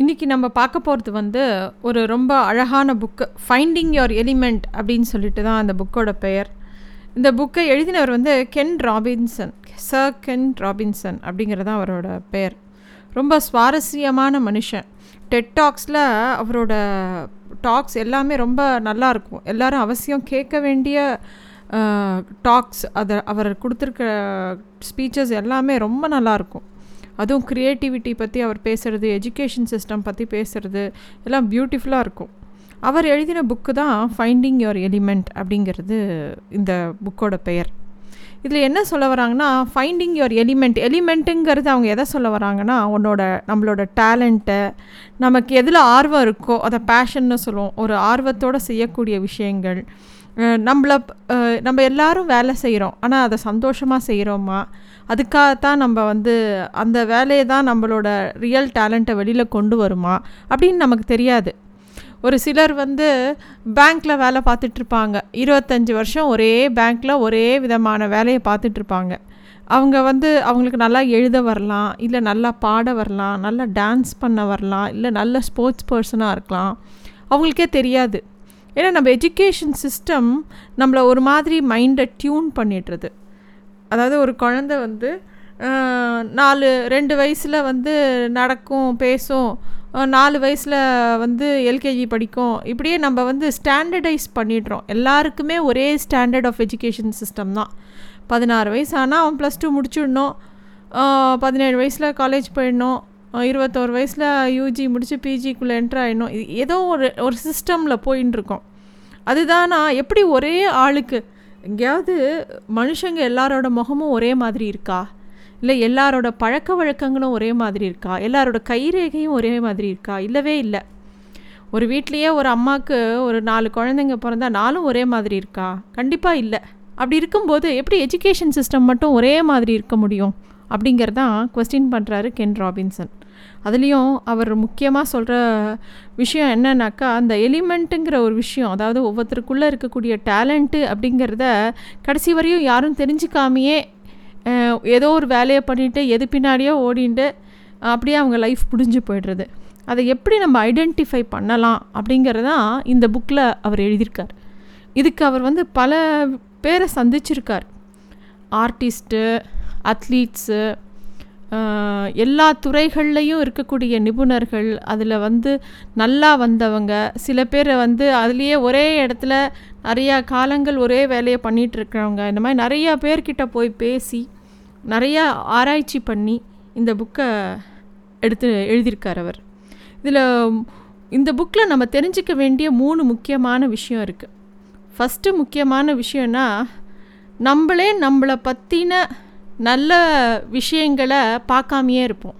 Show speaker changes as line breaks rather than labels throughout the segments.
இன்றைக்கி நம்ம பார்க்க போகிறது வந்து ஒரு ரொம்ப அழகான புக்கு ஃபைண்டிங் யுவர் எலிமெண்ட் அப்படின்னு சொல்லிட்டு தான் அந்த புக்கோட பெயர். இந்த புக்கை எழுதினவர் வந்து Ken Robinson sir Ken Robinson அப்படிங்கிறது தான் அவரோட பெயர். ரொம்ப சுவாரஸ்யமான மனுஷன். டெட் டாக்ஸில் அவரோட டாக்ஸ் எல்லாமே ரொம்ப நல்லா இருக்கும். அவசியம் கேட்க வேண்டிய டாக்ஸ் அதை அவர் கொடுத்துருக்க ஸ்பீச்சஸ் எல்லாமே ரொம்ப நல்லாயிருக்கும் அதுவும் க்ரியேட்டிவிட்டி பற்றி அவர் பேசுகிறது எஜுகேஷன் சிஸ்டம் பற்றி பேசுகிறது எல்லாம் பியூட்டிஃபுல்லாக இருக்கும். அவர் எழுதின புக்கு தான் ஃபைண்டிங் யுவர் எலிமெண்ட் அப்படிங்கிறது இந்த புக்கோட பெயர். இதில் என்ன சொல்ல வராங்கன்னா ஃபைண்டிங் யுவர் எலிமெண்ட் எலிமெண்ட்டுங்கிறது அவங்க எதை சொல்ல வராங்கன்னா உன்னோட நம்மளோட டேலண்ட்டை நமக்கு எதில் ஆர்வம் இருக்கோ அதை பேஷன்னு சொல்லுவோம். ஒரு ஆர்வத்தோடு செய்யக்கூடிய விஷயங்கள் நம்மளை நம்ம எல்லாரும் வேலை செய்கிறோம் ஆனால் அதை சந்தோஷமாக செய்கிறோமா அதுக்காகத்தான் நம்ம வந்து அந்த வேலையை தான் நம்மளோட ரியல் டேலண்ட்டை வெளியில் கொண்டு வருமா? அப்படின்னு நமக்கு தெரியாது. ஒரு சிலர் வந்து பேங்க்கில் வேலை பார்த்துட்ருப்பாங்க. இருபத்தஞ்சி வருஷம் ஒரே பேங்க்கில் ஒரே விதமான வேலையை பார்த்துட்ருப்பாங்க. அவங்க வந்து அவங்களுக்கு நல்லா எழுத வரலாம் இல்லை நல்லா பாட வரலாம் நல்லா டான்ஸ் பண்ண வரலாம் இல்லை நல்ல ஸ்போர்ட்ஸ் பர்சனாக இருக்கலாம். அவங்களுக்கே தெரியாது. ஏன்னா நம்ம எஜுகேஷன் சிஸ்டம் நம்மளை ஒரு மாதிரி மைண்டை டியூன் பண்ணிடுறது. அதாவது ஒரு குழந்த வந்து நாலு ரெண்டு வயசில் வந்து நடக்கும் பேசும் நாலு வயசில் வந்து எல்கேஜி படிக்கும் இப்படியே நம்ம வந்து ஸ்டாண்டர்டைஸ் பண்ணிடுறோம். எல்லாருக்குமே ஒரே ஸ்டாண்டர்ட் ஆஃப் எஜுகேஷன் சிஸ்டம் தான். பதினாறு வயசு ஆனால் அவன் ப்ளஸ் டூ முடிச்சிடணும். பதினேழு வயசில் காலேஜ் போயிடணும். இருபத்தோரு வயசில் யூஜி முடித்து பிஜிக்குள்ளே என்ட்ரு ஆகிடணும் ஏதோ ஒரு ஒரு சிஸ்டமில் போயின்னு இருக்கோம். அதுதான்? நான் எப்படி ஒரே ஆளுக்கு? எங்கேயாவது மனுஷங்க எல்லாரோட முகமும் ஒரே மாதிரி இருக்கா? இல்லை எல்லாரோட பழக்க வழக்கங்களும் ஒரே மாதிரி இருக்கா? எல்லாரோட கைரேகையும் ஒரே மாதிரி இருக்கா? இல்லவே இல்லை. ஒரு வீட்லேயே ஒரு அம்மாவுக்கு ஒரு நாலு குழந்தைங்க பிறந்தா நாலும் ஒரே மாதிரி இருக்கா? கண்டிப்பாக இல்லை. அப்படி இருக்கும்போது எப்படி எஜுகேஷன் சிஸ்டம் மட்டும் ஒரே மாதிரி இருக்க முடியும்? அப்படிங்கிறதான் கொஸ்டின் பண்ணுறாரு கென் ராபின்சன் அதுலேயும் அவர் முக்கியமாக சொல்கிற விஷயம் என்னன்னாக்கா அந்த எலிமெண்ட்டுங்கிற ஒரு விஷயம் அதாவது ஒவ்வொருத்தருக்குள்ளே இருக்கக்கூடிய டேலண்ட்டு அப்படிங்கிறத கடைசி வரையும் யாரும் தெரிஞ்சுக்காமையே ஏதோ ஒரு வேலையை பண்ணிவிட்டு எது பின்னாடியோ ஓடிண்டு அப்படியே அவங்க லைஃப் முடிஞ்சு போய்டுறது. அதை எப்படி நம்ம ஐடென்டிஃபை பண்ணலாம் அப்படிங்கிறதான் இந்த புக்கில் அவர் எழுதியிருக்கார். இதுக்கு அவர் வந்து பல பேரை சந்திச்சிருக்கார். ஆர்டிஸ்ட்டு அத்லீட்ஸு எல்லா துறைகள்லையும் இருக்கக்கூடிய நிபுணர்கள் அதில் வந்து நல்லா வந்தவங்க. சில பேர் வந்து அதுலேயே ஒரே இடத்துல நிறையா காலங்கள் ஒரே வேலையை பண்ணிகிட்ருக்கிறவங்க இந்த மாதிரி நிறையா பேர்கிட்ட போய் பேசி நிறையா ஆராய்ச்சி பண்ணி இந்த புக்கை எடுத்து எழுதியிருக்கார் அவர். இதில் இந்த புக்கில் நம்ம தெரிஞ்சிக்க வேண்டிய மூணு முக்கியமான விஷயம் இருக்குது ஃபஸ்ட்டு முக்கியமான விஷயம்னா நம்மளே நம்மளை பற்றின நல்ல விஷயங்களை பார்க்காமையே இருப்போம்.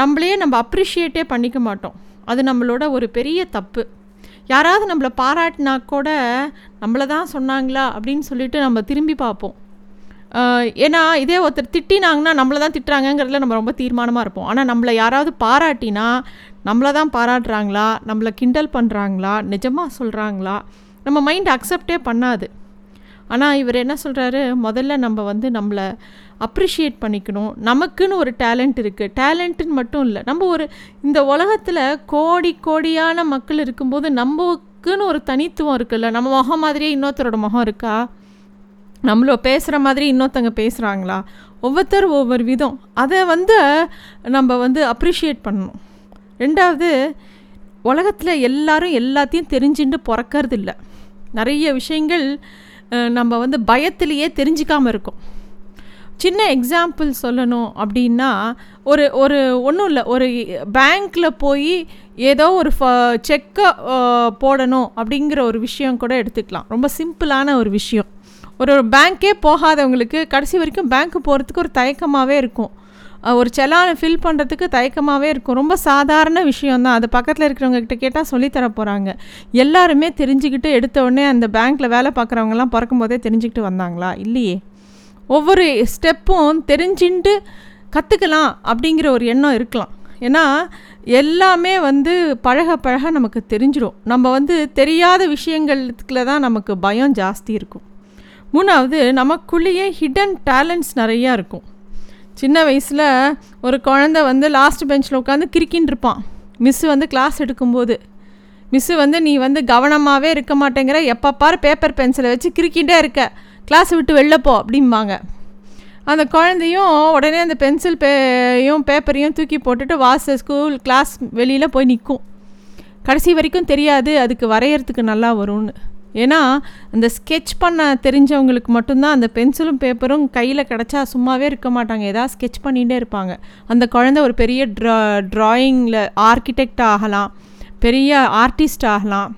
நம்மளையே நம்ம அப்ரிஷியேட்டே பண்ணிக்க மாட்டோம். அது நம்மளோட ஒரு பெரிய தப்பு. யாராவது நம்மளை பாராட்டினா கூட நம்மளை தான் சொன்னாங்களா அப்படின்னு சொல்லிட்டு நம்ம திரும்பி பார்ப்போம். ஏன்னா இதே ஒருத்தர் திட்டினாங்கன்னா நம்மளை தான் திட்டுறாங்கங்கிறதுல நம்ம ரொம்ப தீர்மானமாக இருப்போம். ஆனால் நம்மளை யாராவது பாராட்டினா நம்மளை தான் பாராட்டுறாங்களா? நம்மளை கிண்டல் பண்ணுறாங்களா நிஜமாக சொல்கிறாங்களா நம்ம மைண்ட் அக்செப்டே பண்ணாது. ஆனால் இவர் என்ன சொல்கிறாரு முதல்ல நம்ம வந்து நம்மளை அப்ரிஷியேட் பண்ணிக்கணும். நமக்குன்னு ஒரு டேலண்ட் இருக்குது டேலண்ட்டுன்னு மட்டும் இல்லை. நம்ம ஒரு இந்த உலகத்தில் கோடி கோடியான மக்கள் இருக்கும்போது நம்மக்குன்னு ஒரு தனித்துவம் இருக்குல்ல? நம்ம முகம் மாதிரியே இன்னொருத்தரோட முகம் இருக்கா? நம்மளோ பேசுகிற மாதிரி இன்னொருத்தங்க பேசுகிறாங்களா ஒவ்வொருத்தரும் ஒவ்வொரு விதம். அதை வந்து நம்ம வந்து அப்ரிஷியேட் பண்ணணும். ரெண்டாவது உலகத்தில் எல்லாரும் எல்லாத்தையும் தெரிஞ்சுட்டு பிறக்கிறது இல்லை நிறைய விஷயங்கள் நம்ம வந்து பயத்திலேயே தெரிஞ்சிக்காமல் இருக்கோம். சின்ன எக்ஸாம்பிள் சொல்லணும் அப்படின்னா ஒரு ஒரு ஒன்றும் இல்லை ஒரு பேங்க்கில் போய் ஏதோ ஒரு ஃப செக்கை போடணும் அப்படிங்கிற ஒரு விஷயம் கூட எடுத்துக்கலாம். ரொம்ப சிம்பிளான ஒரு விஷயம். ஒரு ஒரு பேங்க்கே போகாதவங்களுக்கு கடைசி வரைக்கும் பேங்க்கு போகிறதுக்கு ஒரு தயக்கமாகவே இருக்கும். ஒரு செலானை ஃபில் பண்ணுறதுக்கு தயக்கமாகவே இருக்கும். ரொம்ப சாதாரண விஷயந்தான் அது பக்கத்தில் இருக்கிறவங்க கிட்ட கேட்டால் சொல்லித்தர போகிறாங்க எல்லாருமே தெரிஞ்சுக்கிட்டு எடுத்த உடனே அந்த பேங்க்கில் வேலை பார்க்குறவங்கலாம் பிறக்கும் போதே தெரிஞ்சுக்கிட்டு வந்தாங்களா? இல்லையே. ஒவ்வொரு ஸ்டெப்பும் தெரிஞ்சுட்டு கற்றுக்கலாம் அப்படிங்கிற ஒரு எண்ணம் இருக்கலாம். ஏன்னா எல்லாமே வந்து பழக பழக நமக்கு தெரிஞ்சிடும் நம்ம வந்து தெரியாத விஷயங்களுக்குல தான் நமக்கு பயம் ஜாஸ்தி இருக்கும். மூணாவது நமக்குள்ளேயே ஹிடன் டேலண்ட்ஸ் நிறையா இருக்கும். சின்ன வயசில் ஒரு குழந்த வந்து லாஸ்ட் பெஞ்சில் உட்காந்து கிறுக்கின்னு இருப்பான். மிஸ்ஸு வந்து கிளாஸ் எடுக்கும்போது. மிஸ்ஸு வந்து நீ வந்து கவனமாகவே இருக்க மாட்டேங்கிற. எப்போ பாரு பேப்பர் பென்சிலை வச்சு கிறுக்கிட்டே இருக்க. கிளாஸ் விட்டு வெளில போ அப்படிம்பாங்க. அந்த குழந்தையும் உடனே அந்த பென்சில் பேயும் பேப்பரையும் தூக்கி போட்டுட்டு வாச ஸ்கூல் கிளாஸ் வெளியில் போய் நிற்கும் கடைசி வரைக்கும் தெரியாது அதுக்கு வரைகிறதுக்கு நல்லா வரும்னு. ஏன்னா அந்த ஸ்கெட்ச் பண்ண தெரிஞ்சவங்களுக்கு மட்டும்தான் அந்த பென்சிலும் பேப்பரும் கையில் கிடச்சா சும்மாவே இருக்க மாட்டாங்க. ஏதாவது ஸ்கெட்ச் பண்ணிகிட்டே இருப்பாங்க. அந்த குழந்தை ஒரு பெரிய ட்ரா ட்ராயிங்கில் ஆர்கிடெக்ட் ஆகலாம். பெரிய ஆர்டிஸ்ட் ஆகலாம்.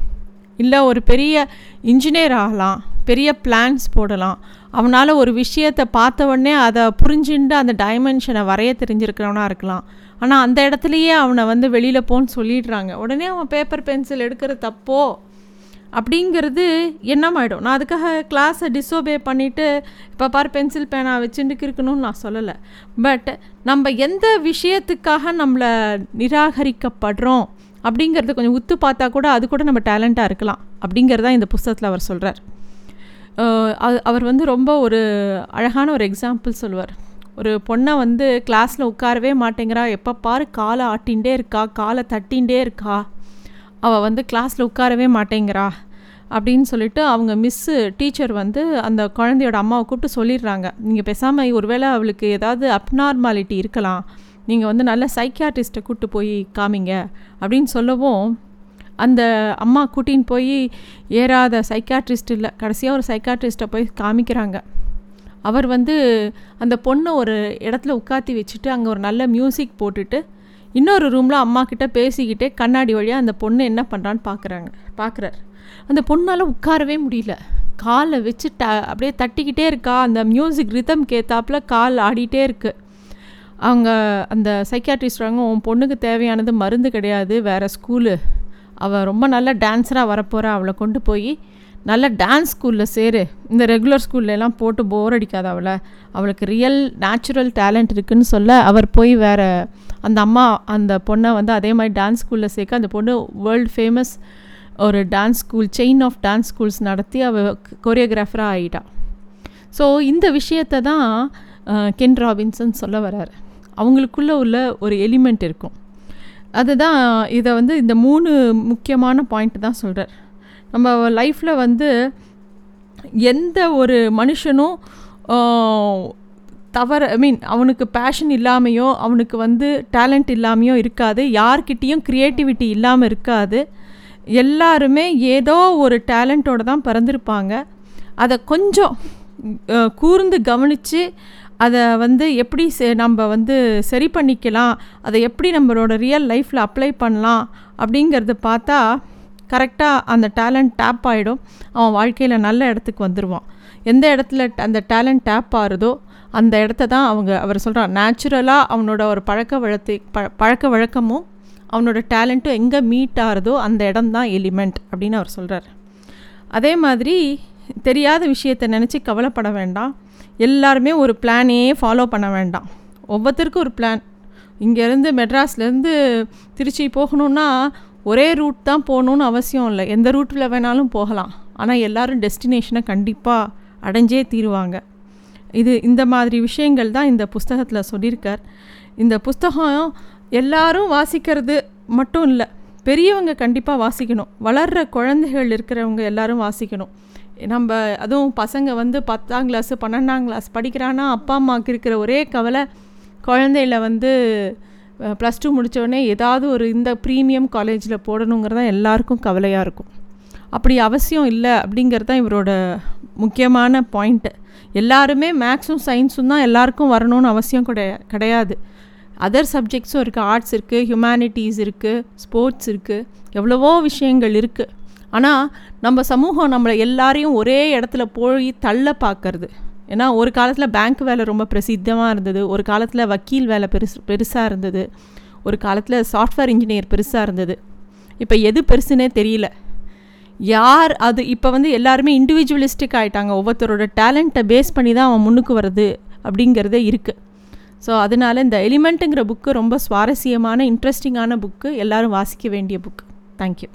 இல்லை ஒரு பெரிய இன்ஜினியர் ஆகலாம். பெரிய பிளான்ஸ் போடலாம். அவனால் ஒரு விஷயத்தை பார்த்த உடனே அதை புரிஞ்சுட்டு அந்த டைமென்ஷனை வரைய தெரிஞ்சிருக்கிறவனாக இருக்கலாம். ஆனால் அந்த இடத்துலையே அவனை வந்து வெளியில் போன்னு சொல்லிடுறாங்க. உடனே அவன் பேப்பர் பென்சில் எடுக்கிற தப்போ? அப்படிங்கிறது என்னமாயிடும் நான் அதுக்காக கிளாஸை டிஸ்ஓபே பண்ணிவிட்டு இப்போ பார் பென்சில் பேனா வச்சுட்டு இருக்கணும்னு நான் சொல்லலை. பட் நம்ம எந்த விஷயத்துக்காக நம்மளை நிராகரிக்கப்படுறோம் அப்படிங்கிறத கொஞ்சம் உத்து பார்த்தா கூட அது கூட நம்ம டேலண்ட்டாக இருக்கலாம் அப்படிங்கிறதான் இந்த புஸ்தகத்தில் அவர் சொல்கிறார் அவர் வந்து ரொம்ப ஒரு அழகான ஒரு எக்ஸாம்பிள் சொல்லுவார். ஒரு பொண்ணை வந்து கிளாஸில் உட்காரவே மாட்டேங்கிறா. எப்போ பாரு காலை ஆட்டின்ண்டே இருக்கா காலை தட்டின்ண்டே இருக்கா. அவள் வந்து கிளாஸில் உட்காரவே மாட்டேங்கிறா அப்படின்னு சொல்லிட்டு அவங்க மிஸ்ஸு டீச்சர் வந்து அந்த குழந்தையோட அம்மாவை கூப்பிட்டு சொல்லிடுறாங்க. நீங்கள் பேசாமல் ஒருவேளை அவளுக்கு ஏதாவது அப்நார்மாலிட்டி இருக்கலாம். நீங்கள் வந்து நல்ல சைக்கியாட்ரிஸ்ட்டை கூப்பிட்டு போய் காமிங்க அப்படின்னு சொல்லவும் அந்த அம்மா கூட்டின்னு போய் ஏறாத சைக்காட்ரிஸ்ட் இல்லை கடைசியாக ஒரு சைக்காட்ரிஸ்ட்டை போய் காமிக்கிறாங்க. அவர் வந்து அந்த பொண்ணை ஒரு இடத்துல உட்காத்தி வச்சுட்டு அங்கே ஒரு நல்ல மியூசிக் போட்டுட்டு இன்னொரு ரூமில் அம்மா கிட்ட பேசிக்கிட்டே கண்ணாடி வழியாக அந்த பொண்ணு என்ன பண்ணுறான்னு பார்க்குறாங்க பார்க்குறாரு அந்த பொண்ணால் உட்காரவே முடியல. காலை வச்சு ட அப்படியே தட்டிக்கிட்டே இருக்கா. அந்த மியூசிக் ரிதம் கேத்தாப்பில் கால் ஆடிட்டே இருக்குது அவங்க அந்த சைக்காட்ரிஸ்ட் வாங்க உன் பொண்ணுக்கு தேவையானது மருந்து கிடையாது. வேறு ஸ்கூலு அவள் ரொம்ப நல்ல டான்ஸராக வரப்போகிறா அவளை கொண்டு போய் நல்ல டான்ஸ் ஸ்கூலில் சேரு. இந்த ரெகுலர் ஸ்கூல்லலாம் போட்டு போர் அடிக்காத அவளை. அவளுக்கு ரியல் நேச்சுரல் டேலண்ட் இருக்குதுன்னு சொல்ல அவர் போய் வேறு அந்த அம்மா அந்த பொண்ணை வந்து அதே மாதிரி டான்ஸ் ஸ்கூலில் சேர்க்க அந்த பொண்ணு வேர்ல்டு ஃபேமஸ் ஒரு dance school chain of dance schools நடத்தி அவள் கொரியோகிராஃபராக ஆகிட்டா ஸோ இந்த விஷயத்தை தான் கென் ராபின்சன் சொல்ல வர்றார் அவங்களுக்குள்ளே உள்ள ஒரு எலிமெண்ட் இருக்கும். அதுதான் இதை வந்து இந்த மூணு முக்கியமான பாயிண்ட் தான் சொல்கிறார் நம்ம லைஃப்பில் வந்து எந்த ஒரு மனுஷனும் தவற ஐ மீன் அவனுக்கு பேஷன் இல்லாமையோ அவனுக்கு வந்து டேலண்ட் இல்லாமையோ இருக்காது. யார்கிட்டேயும் க்ரியேட்டிவிட்டி இல்லாமல் இருக்காது. எல்லாருமே ஏதோ ஒரு டேலண்ட்டோடு தான் பிறந்திருப்பாங்க. அதை கொஞ்சம் கூர்ந்து கவனித்து அதை வந்து எப்படி செ நம்ம வந்து சரி பண்ணிக்கலாம் அதை எப்படி நம்மளோட ரியல் லைஃப்பில் அப்ளை பண்ணலாம் அப்படிங்கிறத பார்த்தா கரெக்டாக அந்த டேலண்ட் டேப் ஆகிடும் அவன் வாழ்க்கையில் நல்ல இடத்துக்கு வந்துடுவான் எந்த இடத்துல அந்த டேலண்ட் டேப் ஆகுதோ அந்த இடத்த தான் அவங்க அவர் சொல்கிறான் நேச்சுரலாக அவனோட ஒரு பழக்க வழத்தை ப பழக்க வழக்கமும் அவனோட டேலண்ட்டும் எங்கே மீட் ஆகிறதோ அந்த இடம் தான் எலிமெண்ட் அப்படின்னு அவர் சொல்கிறார் அதே மாதிரி தெரியாத விஷயத்தை நினச்சி கவலைப்பட வேண்டாம். எல்லாருமே ஒரு பிளானே ஃபாலோ பண்ண வேண்டாம். ஒவ்வொருத்தருக்கும் ஒரு பிளான் இங்கேருந்து மெட்ராஸ்லேருந்து திருச்சி போகணுன்னா ஒரே ரூட் தான் போகணுன்னு அவசியம் இல்லை. எந்த ரூட்டில் வேணாலும் போகலாம். ஆனால் எல்லோரும் டெஸ்டினேஷனை கண்டிப்பாக அடைஞ்சே தீருவாங்க. இது இந்த மாதிரி விஷயங்கள் தான் இந்த புஸ்தகத்தில் சொல்லியிருக்கார். இந்த புஸ்தகம் எல்லாரும் வாசிக்கிறது மட்டும் இல்லை பெரியவங்க கண்டிப்பாக வாசிக்கணும். வளர்கிற குழந்தைகள் இருக்கிறவங்க எல்லாரும் வாசிக்கணும். நம்ம அதுவும் பசங்க வந்து பத்தாம் கிளாஸ் பன்னெண்டாம் கிளாஸ் படிக்கிறான்னா அப்பா அம்மாவுக்கு இருக்கிற ஒரே கவலை குழந்தையில வந்து ப்ளஸ் டூ முடித்தோடனே ஏதாவது ஒரு இந்த ப்ரீமியம் காலேஜில் போடணுங்கிறது தான் எல்லாருக்கும் கவலையாக இருக்கும். அப்படி அவசியம் இல்லை அப்படிங்கிறது தான் இவரோட முக்கியமான பாயிண்ட்டு எல்லாருமே மேக்ஸும் சயின்ஸும் தான் எல்லாருக்கும் வரணும்னு அவசியம் கிடையா கிடையாது. அதர் சப்ஜெக்ட்ஸும் இருக்குது ஆர்ட்ஸ் இருக்குது ஹியூமனிட்டிஸ் இருக்குது ஸ்போர்ட்ஸ் இருக்குது எவ்வளவோ விஷயங்கள் இருக்குது ஆனால் நம்ம சமூகம் நம்மளை எல்லாரையும் ஒரே இடத்துல போய் தள்ள பார்க்கறது. ஏன்னா ஒரு காலத்தில் பேங்க் வேலை ரொம்ப பிரசித்தமாக இருந்தது. ஒரு காலத்தில் வக்கீல் வேலை பெருசு பெருசாக இருந்தது. ஒரு காலத்தில் சாஃப்ட்வேர் இன்ஜினியர் பெருசாக இருந்தது. இப்போ எது பெருசுன்னே தெரியல. யார் அது? இப்போ வந்து எல்லாருமே இண்டிவிஜுவலிஸ்டிக் ஆகிட்டாங்க ஒவ்வொருத்தரோட டேலண்ட்டை பேஸ் பண்ணி தான் அவன் முன்னுக்கு வருது அப்படிங்கிறதே இருக்குது ஸோ அதனால் இந்த எலிமெண்ட்டுங்கிற புக்கு ரொம்ப சுவாரஸ்யமான இன்ட்ரெஸ்டிங்கான புக்கு எல்லோரும் வாசிக்க வேண்டிய புக்கு தேங்க்யூ